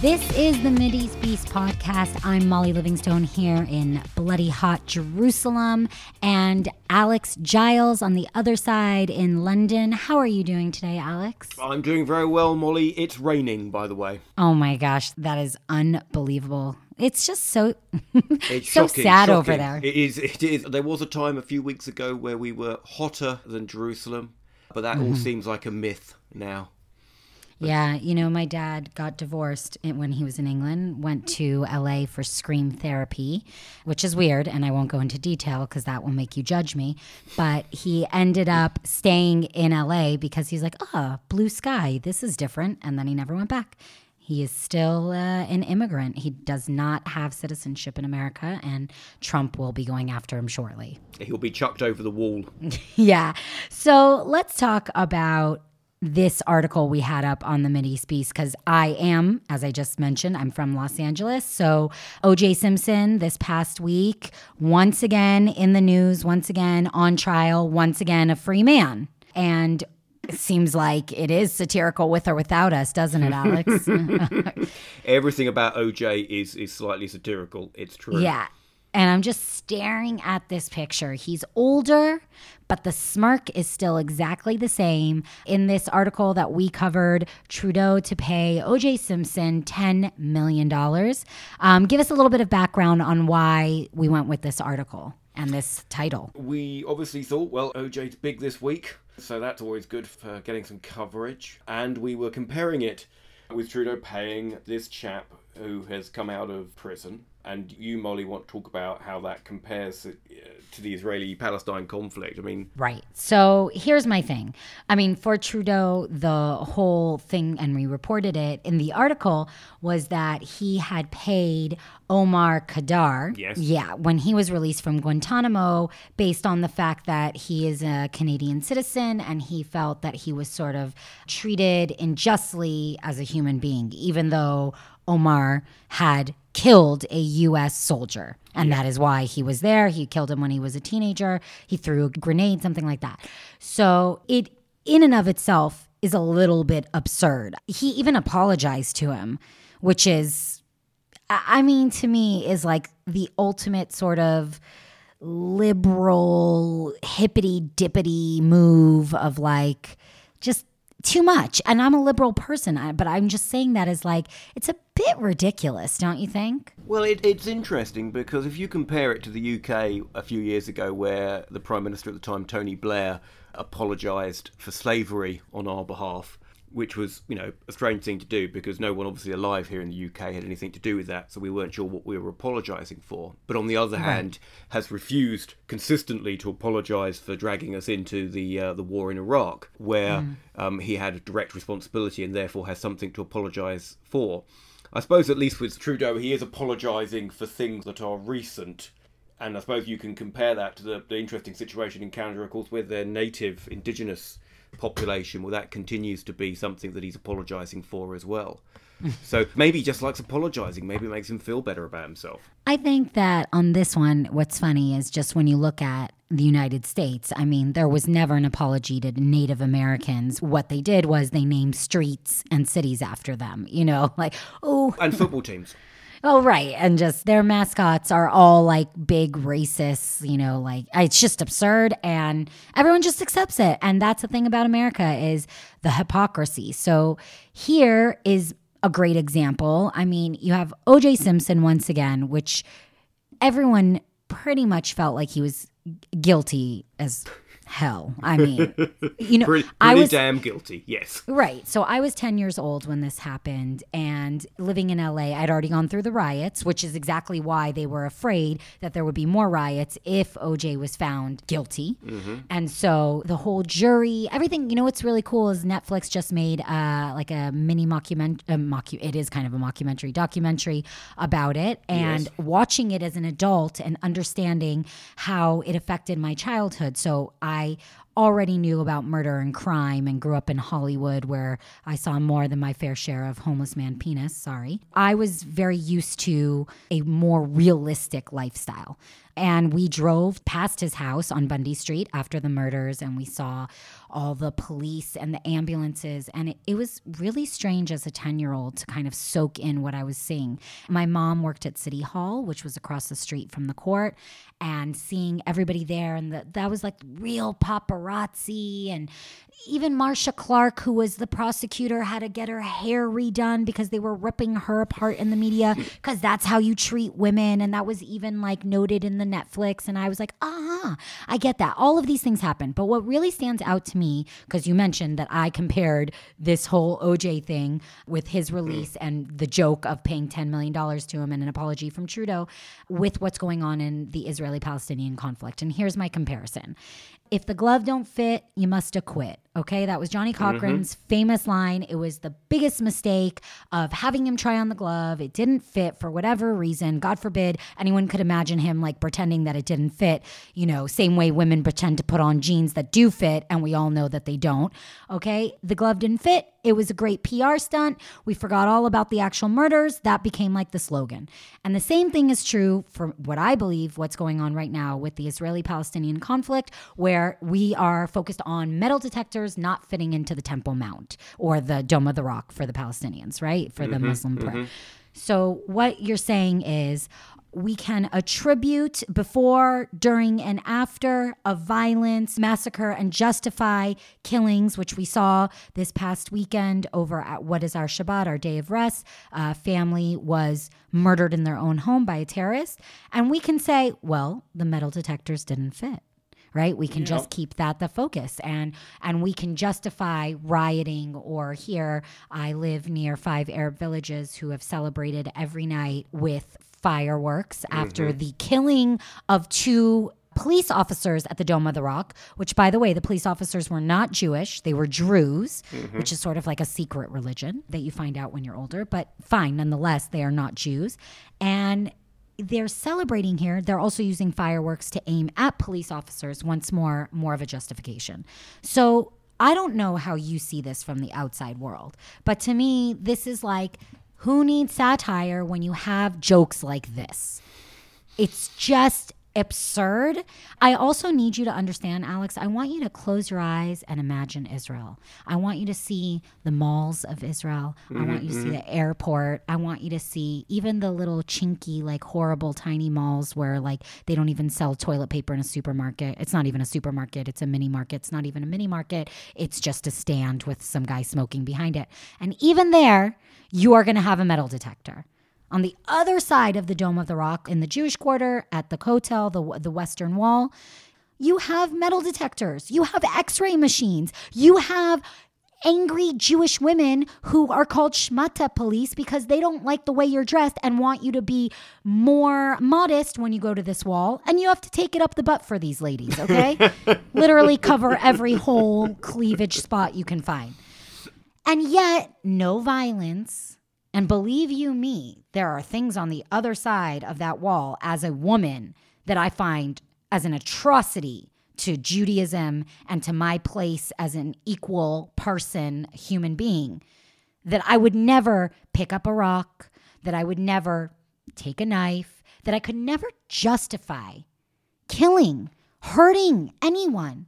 This is the Mideast Beast podcast. I'm Molly Livingstone here in bloody hot Jerusalem and Alex Giles on the other side in London. How are you doing today, Alex? I'm doing very well, Molly. It's raining, by the way. Oh my gosh, that is unbelievable. It's just so It's so shocking, sad over there. It is. It is. There was a time a few weeks ago where we were hotter than Jerusalem, but that Mm-hmm. all seems like a myth now. Yeah, you know, my dad got divorced when he was in England, went to LA for scream therapy, which is weird, and I won't go into detail because that will make you judge me. But he ended up staying in LA because he's like, oh, blue sky, this is different. And then he never went back. He is still uh, an immigrant. He does not have citizenship in America, and Trump will be going after him shortly. He'll be chucked over the wall. Yeah. So let's talk about this article we had up on the Mideast Beast because I am, as I just mentioned, I'm from Los Angeles. So OJ Simpson this past week, once again in the news, once again on trial, once again a free man. And it seems like it is satirical with or without us, doesn't it, Alex? Everything about OJ is is slightly satirical. It's true. Yeah. And I'm just staring at this picture. He's older, but the smirk is still exactly the same. In this article that we covered, Trudeau to pay OJ Simpson $10 million. Um, give us a little bit of background on why we went with this article and this title. We obviously thought, well, OJ's big this week, so that's always good for getting some coverage. And we were comparing it with Trudeau paying this chap who has come out of prison. And you, Molly, want to talk about how that compares to the Israeli Palestine conflict. I mean, Right. So here's my thing. I mean, for Trudeau, the whole thing, and we reported it in the article, was that he had paid Omar Khadr. Yes. Yeah, when he was released from Guantanamo, based on the fact that he is a Canadian citizen and he felt that he was sort of treated unjustly as a human being, even though Omar had killed a U.S. soldier. And that is why he was there. He killed him when he was a teenager. He threw a grenade, something like that. So it, in and of itself, is a little bit absurd. He even apologized to him, which is, I I mean, to me, is like the ultimate sort of liberal, hippity dippity move of like just too much. And I'm a liberal person, but I'm just saying that as like, it's a bit ridiculous, don't you think? Well, it, it's interesting because if you compare it to the UK a few years ago, where the Prime Minister at the time, Tony Blair, apologised for slavery on our behalf, which was, you know, a strange thing to do because no one obviously alive here in the UK had anything to do with that, so we weren't sure what we were apologising for. But on the other hand, has refused consistently to apologise for dragging us into the uh, the war in Iraq, where um, he had a direct responsibility and therefore has something to apologise for. I suppose at least with Trudeau, he is apologising for things that are recent. And I suppose you can compare that to the, the interesting situation in Canada, of course, with their native indigenous population, well, that continues to be something that he's apologising for as well. so maybe he just likes apologising. Maybe it makes him feel better about himself. I think that on this one, what's funny is just when you look at the United States, I mean, there was never an apology to Native Americans. What they did was they named streets and cities after them, you know, like, oh, And football teams. Oh, right. And just their mascots are all like big racists, you know, like it's just absurd and everyone just accepts it. And that's the thing about America is the hypocrisy. So here is a great example. I mean, you have OJ Simpson once again, which everyone pretty much felt like he was guilty as hell. I mean, you know, Pretty, I was damn guilty, yes. Right. So I was 10 years old when this happened and living in LA, I'd already gone through the riots, which is exactly why they were afraid that there would be more riots if OJ was found guilty. And so the whole jury, everything, you know what's really cool is Netflix just made uh like a mini mockument a mocu- it is kind of a mockumentary documentary about it and Yes. watching it as an adult and understanding how it affected my childhood. So I already knew about murder and crime and grew up in Hollywood where I saw more than my fair share of homeless man penis. Sorry. I was very used to a more realistic lifestyle. And we drove past his house on Bundy Street after the murders and we saw all the police and the ambulances. And it, it was really strange as a 10 year old to kind of soak in what I was seeing. My mom worked at City Hall, which was across the street from the court, and seeing everybody there. And the, that was like real paparazzi. And even Marcia Clark, who was the prosecutor, had to get her hair redone because they were ripping her apart in the media because that's how you treat women. And that was even like noted in the Netflix. And I was like, ah, uh-huh, I get that. All of these things happen. But what really stands out to me, because you mentioned that I compared this whole OJ thing with his release and the joke of paying $10 million to him and an apology from Trudeau with what's going on in the Israeli Palestinian conflict. And here's my comparison if the glove don't fit, you must acquit. Okay, that was Johnnie Cochran's mm-hmm. famous line. It was the biggest mistake of having him try on the glove. It didn't fit for whatever reason. God forbid anyone could imagine him like pretending that it didn't fit, you know, same way women pretend to put on jeans that do fit, and we all know that they don't. Okay, the glove didn't fit. It was a great PR stunt. We forgot all about the actual murders. That became like the slogan. And the same thing is true for what I believe what's going on right now with the Israeli Palestinian conflict, where we are focused on metal detectors not fitting into the Temple Mount or the Dome of the Rock for the Palestinians, right? For the mm-hmm, Muslim prayer. Mm-hmm. So, what you're saying is we can attribute before, during, and after of violence, massacre, and justify killings, which we saw this past weekend over at what is our Shabbat, our day of rest. A family was murdered in their own home by a terrorist. And we can say, well, the metal detectors didn't fit right we can just keep that the focus and and we can justify rioting or here i live near five arab villages who have celebrated every night with fireworks after mm-hmm. the killing of two police officers at the Dome of the Rock, which, by the way, the police officers were not Jewish. They were Druze, mm-hmm. which is sort of like a secret religion that you find out when you're older. But fine, nonetheless, they are not Jews. And they're celebrating here. They're also using fireworks to aim at police officers. Once more, more of a justification. So I don't know how you see this from the outside world, but to me, this is like who needs satire when you have jokes like this? It's just absurd. I also need you to understand, Alex, I want you to close your eyes and imagine Israel. I want you to see the malls of Israel. Mm-hmm, I want you to see mm-hmm. the airport. I want you to see even the little chinky, like horrible tiny malls where like they don't even sell toilet paper in a supermarket. It's not even a supermarket, it's a mini market. It's not even a mini market. It's just a stand with some guy smoking behind it. And even there, you are going to have a metal detector. On the other side of the Dome of the Rock, in the Jewish quarter, at the Kotel, the, the Western Wall, you have metal detectors, you have x ray machines, you have angry Jewish women who are called shmata police because they don't like the way you're dressed and want you to be more modest when you go to this wall. And you have to take it up the butt for these ladies, okay? Literally cover every whole cleavage spot you can find. And yet, no violence and believe you me, there are things on the other side of that wall as a woman that I find as an atrocity to Judaism and to my place as an equal person, human being, that I would never pick up a rock, that I would never take a knife, that I could never justify killing, hurting anyone,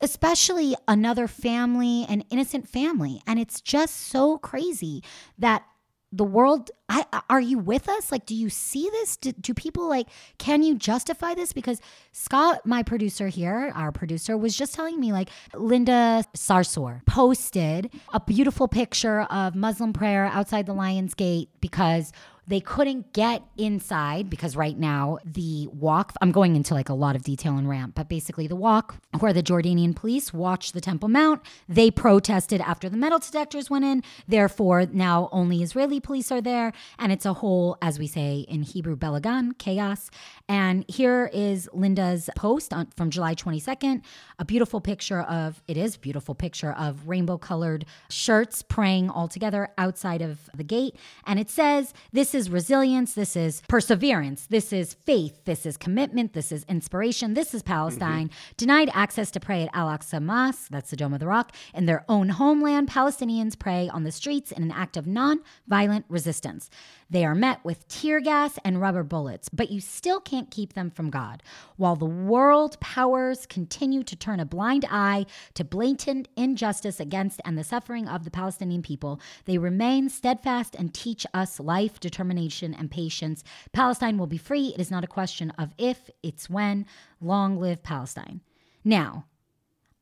especially another family, an innocent family. And it's just so crazy that the world I, are you with us? Like do you see this? Do, do, people like can you justify this? Because scott my producer here our producer was just telling me like linda sarsour posted a beautiful picture of muslim prayer outside the lions gate because they couldn't get inside because right now the Waqf, I'm going into like a lot of detail and ramp, but basically the Waqf where the Jordanian police watched the Temple Mount, they protested after the metal detectors went in. Therefore, now only Israeli police are there. And it's a whole, as we say in Hebrew, belagan, chaos. And here is Linda's post on, from July 22nd, a beautiful picture of, it is beautiful picture of rainbow colored shirts praying all together outside of the gate. And it says, this This is resilience. This is perseverance. This is faith. This is commitment. This is inspiration. This is Palestine. Mm-hmm. Denied access to pray at Al Aqsa Mosque, that's the Dome of the Rock, in their own homeland, Palestinians pray on the streets in an act of non violent resistance. They are met with tear gas and rubber bullets, but you still can't keep them from God. While the world powers continue to turn a blind eye to blatant injustice against and the suffering of the Palestinian people, they remain steadfast and teach us life, determination, and patience. Palestine will be free. It is not a question of if, it's when. Long live Palestine. Now,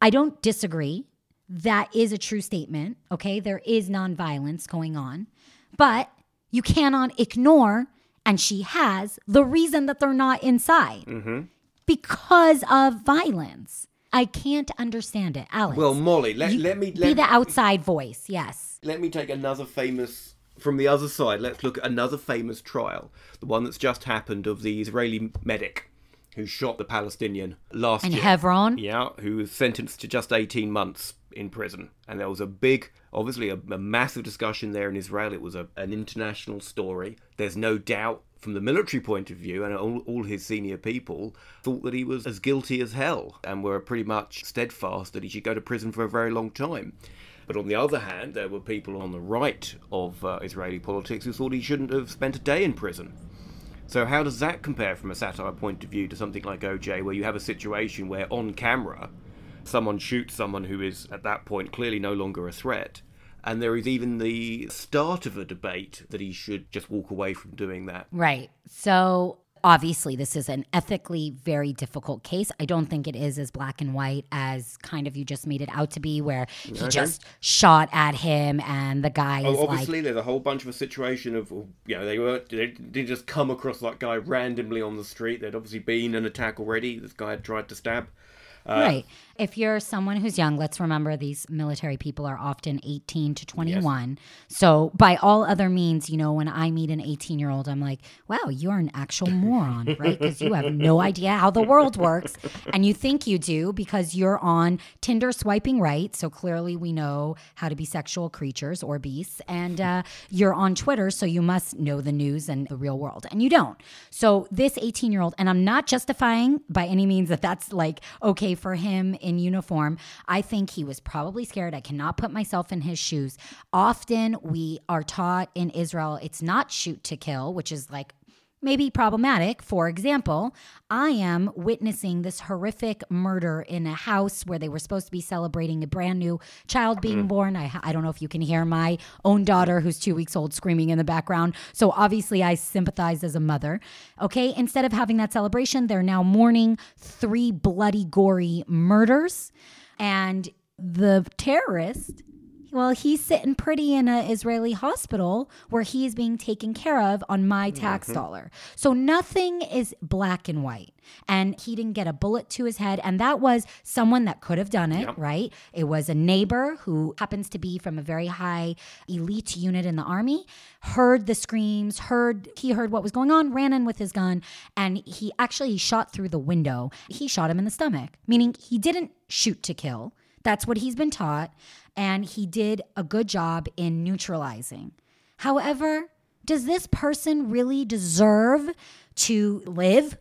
I don't disagree. That is a true statement. Okay. There is nonviolence going on. But you cannot ignore, and she has, the reason that they're not inside mm-hmm. because of violence. I can't understand it, Alex. Well, Molly, let, let me let be the outside voice. Yes. Let me take another famous from the other side. Let's look at another famous trial, the one that's just happened of the Israeli medic who shot the Palestinian last in year. Hebron. Yeah, who was sentenced to just 18 months in prison. And there was a big, obviously, a, a massive discussion there in Israel. It was a, an international story. There's no doubt from the military point of view, and all, all, his senior people thought that he was as guilty as hell and were pretty much steadfast that he should go to prison for a very long time. But on the other hand, there were people on the right of uh, Israeli politics who thought he shouldn't have spent a day in prison. So, how does that compare from a satire point of view to something like OJ, where you have a situation where on camera someone shoots someone who is at that point clearly no longer a threat. And there is even the start of a debate that he should just walk away from doing that. Right. So obviously this is an ethically very difficult case i don't think it is as black and white as kind of you just made it out to be where he okay. just shot at him and the guy oh, obviously like, there's a whole bunch of a situation of you know they were they didn't just come across that guy randomly on the street there'd obviously been an attack already this guy had tried to stab uh, right. If you're someone who's young, let's remember these military people are often 18 to 21. Yes. So, by all other means, you know, when I meet an 18 year old, I'm like, wow, you're an actual moron, right? Because you have no idea how the world works. And you think you do because you're on Tinder swiping right. So, clearly, we know how to be sexual creatures or beasts. And uh, you're on Twitter. So, you must know the news and the real world. And you don't. So, this 18 year old, and I'm not justifying by any means that that's like okay for him in uniform. I think he was probably scared. I cannot put myself in his shoes. Often we are taught in Israel it's not shoot to kill, which is like may be problematic. For example, I am witnessing this horrific murder in a house where they were supposed to be celebrating a brand new child being mm. born. I, I don't know if you can hear my own daughter, who's two weeks old, screaming in the background. So obviously, I sympathize as a mother. Okay, instead of having that celebration, they're now mourning three bloody, gory murders. And the terrorist well, he's sitting pretty in an Israeli hospital where he is being taken care of on my tax mm-hmm. dollar. So nothing is black and white. And he didn't get a bullet to his head. And that was someone that could have done it, yep. right? It was a neighbor who happens to be from a very high elite unit in the army, heard the screams, heard he heard what was going on, ran in with his gun, and he actually shot through the window. He shot him in the stomach, meaning he didn't shoot to kill. That's what he's been taught and he did a good job in neutralizing. However, does this person really deserve to live?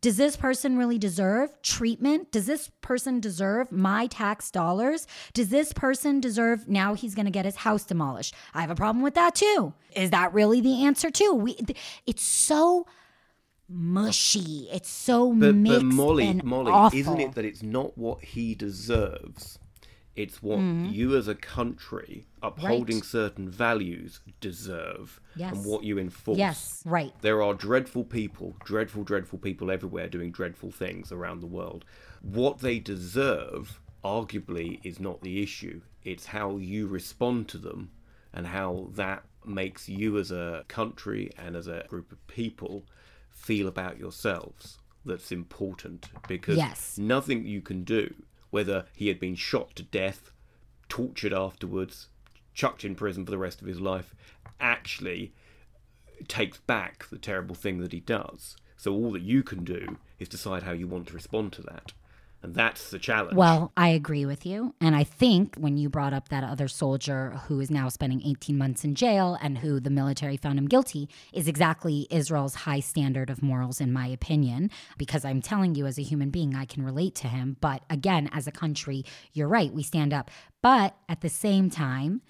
Does this person really deserve treatment? Does this person deserve my tax dollars? Does this person deserve now he's going to get his house demolished? I have a problem with that too. Is that really the answer too? We it's so mushy. It's so but, mixed but Molly, and Molly, awful. isn't it that it's not what he deserves? It's what mm. you as a country upholding right. certain values deserve yes. and what you enforce. Yes, right. There are dreadful people, dreadful, dreadful people everywhere doing dreadful things around the world. What they deserve, arguably, is not the issue. It's how you respond to them and how that makes you as a country and as a group of people feel about yourselves that's important because yes. nothing you can do whether he had been shot to death, tortured afterwards, chucked in prison for the rest of his life, actually takes back the terrible thing that he does. So all that you can do is decide how you want to respond to that. That's the challenge. Well, I agree with you. And I think when you brought up that other soldier who is now spending 18 months in jail and who the military found him guilty is exactly Israel's high standard of morals, in my opinion, because I'm telling you, as a human being, I can relate to him. But again, as a country, you're right, we stand up. But at the same time,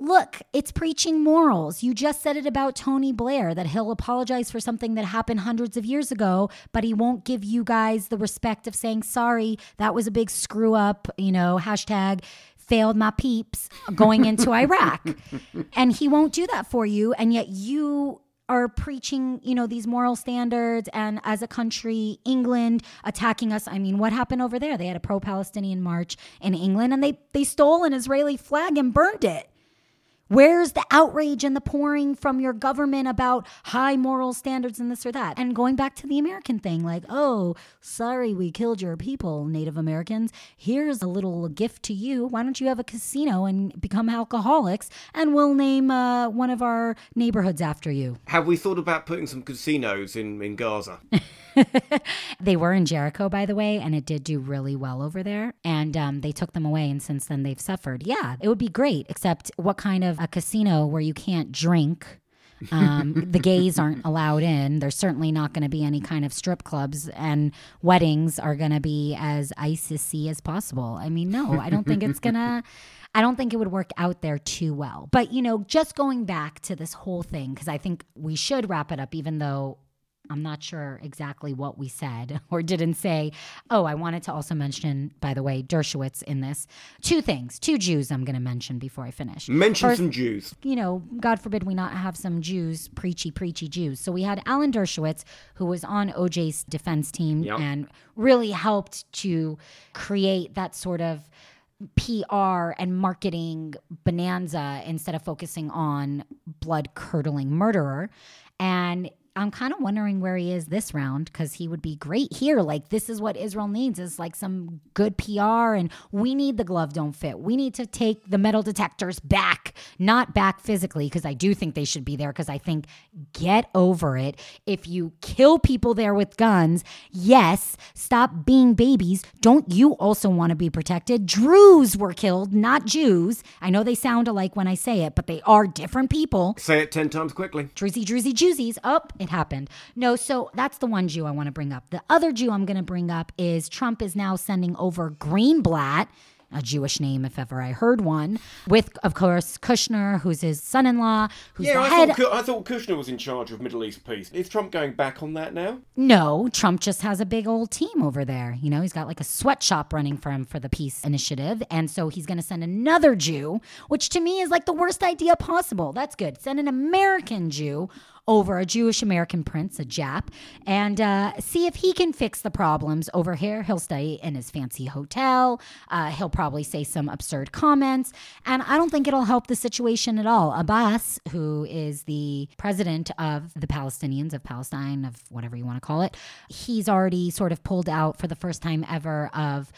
Look, it's preaching morals. You just said it about Tony Blair that he'll apologize for something that happened hundreds of years ago, but he won't give you guys the respect of saying, sorry, that was a big screw up, you know, hashtag failed my peeps going into Iraq. And he won't do that for you. And yet you are preaching, you know, these moral standards and as a country, England attacking us. I mean, what happened over there? They had a pro-Palestinian march in England and they they stole an Israeli flag and burned it. Where's the outrage and the pouring from your government about high moral standards and this or that? And going back to the American thing, like, oh, sorry, we killed your people, Native Americans. Here's a little gift to you. Why don't you have a casino and become alcoholics? And we'll name uh, one of our neighborhoods after you. Have we thought about putting some casinos in, in Gaza? they were in Jericho, by the way, and it did do really well over there. And um, they took them away, and since then they've suffered. Yeah, it would be great, except what kind of a casino where you can't drink? um, the gays aren't allowed in. There's certainly not going to be any kind of strip clubs, and weddings are going to be as ISIS as possible. I mean, no, I don't think it's to. I don't think it would work out there too well. But, you know, just going back to this whole thing, because I think we should wrap it up, even though I'm not sure exactly what we said or didn't say. Oh, I wanted to also mention, by the way, Dershowitz in this. Two things, two Jews I'm going to mention before I finish. Mention First, some Jews. You know, God forbid we not have some Jews, preachy, preachy Jews. So we had Alan Dershowitz, who was on OJ's defense team yep. and really helped to create that sort of PR and marketing bonanza instead of focusing on blood curdling murderer. And I'm kind of wondering where he is this round because he would be great here. Like this is what Israel needs is like some good PR, and we need the glove don't fit. We need to take the metal detectors back, not back physically because I do think they should be there because I think get over it. If you kill people there with guns, yes, stop being babies. Don't you also want to be protected? Druze were killed, not Jews. I know they sound alike when I say it, but they are different people. Say it ten times quickly. Druzy, druzy, Jewsies. Up. Oh, it happened. No, so that's the one Jew I want to bring up. The other Jew I'm going to bring up is Trump is now sending over Greenblatt a Jewish name if ever I heard one, with, of course, Kushner, who's his son in law, who's yeah, the I head. Thought, I thought Kushner was in charge of Middle East peace. Is Trump going back on that now? No, Trump just has a big old team over there. You know, he's got like a sweatshop running for him for the peace initiative. And so he's going to send another Jew, which to me is like the worst idea possible. That's good. Send an American Jew over a Jewish American prince, a Jap, and uh, see if he can fix the problems over here. He'll stay in his fancy hotel. Uh, he'll probably say some absurd comments. And I don't think it'll help the situation at all. Abbas, who is the president of the Palestinians, of Palestine, of whatever you want to call it, he's already sort of pulled out for the first time ever of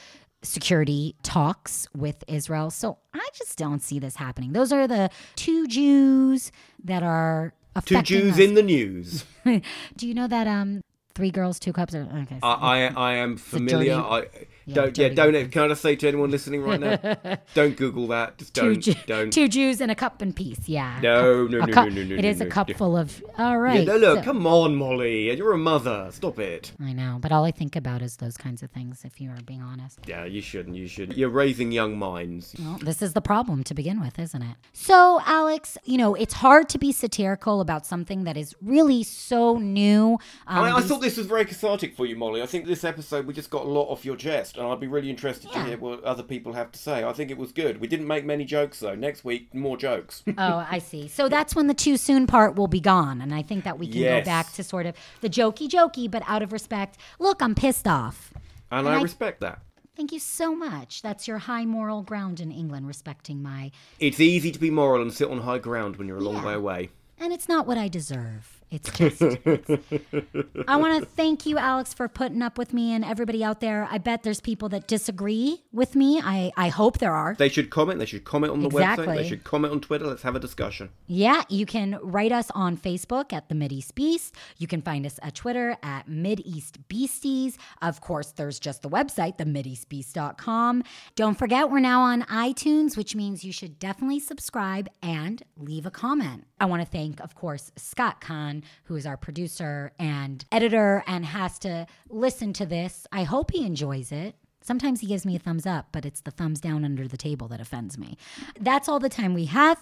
security talks with Israel. So I just don't see this happening. Those are the two Jews that are Two Jews us. in the news. Do you know that um three girls, two cups? Or, okay, so I, I, I am familiar. I yeah, don't yeah don't can I just say to anyone listening right now? don't Google that. Just don't two, don't. Two Jews and a cup and peace. Yeah. No no no, no no no no. It is no, a cup full of. All right. Yeah, no, look, so, come on, Molly. You're a mother. Stop it. I know, but all I think about is those kinds of things. If you are being honest. Yeah, you shouldn't. You should. You're raising young minds. Well, this is the problem to begin with, isn't it? So, Alex, you know, it's hard to be satirical about something that is really so new. Um, I, I thought this was very cathartic for you, Molly. I think this episode we just got a lot off your chest, and I'd be really interested interested yeah. to hear what other people have to say. I think it was good. We didn't make many jokes though. Next week, more jokes. oh, I see. So that's when the too soon part will be gone, and I think that we can yes. go back to sort of the jokey jokey, but out of respect. Look, I'm pissed off, and, and I, I respect that. Thank you so much. That's your high moral ground in England, respecting my. It's easy to be moral and sit on high ground when you're a long yeah. way away. And it's not what I deserve. It's just. it's- I want to thank you, Alex, for putting up with me and everybody out there. I bet there's people that disagree with me. I, I hope there are. They should comment. They should comment on the website. They should comment on Twitter. Let's have a discussion. Yeah, you can write us on Facebook at the Mideast Beast. You can find us at Twitter at Mideast Beasties. Of course, there's just the website, themideastbeast.com. Don't forget, we're now on iTunes, which means you should definitely subscribe and leave a comment. I want to thank, of course, Scott Kahn, who is our producer and editor and has to listen to this. I hope he enjoys it. Sometimes he gives me a thumbs up, but it's the thumbs down under the table that offends me. That's all the time we have.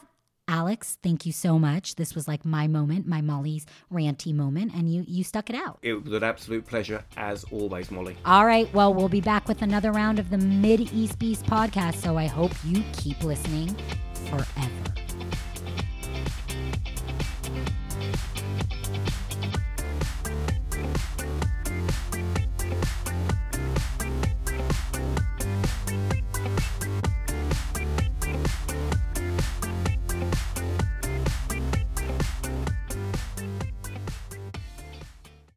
Alex, thank you so much. This was like my moment, my Molly's ranty moment, and you you stuck it out. It was an absolute pleasure, as always, Molly. All right, well, we'll be back with another round of the Mid East Beast podcast, so I hope you keep listening forever.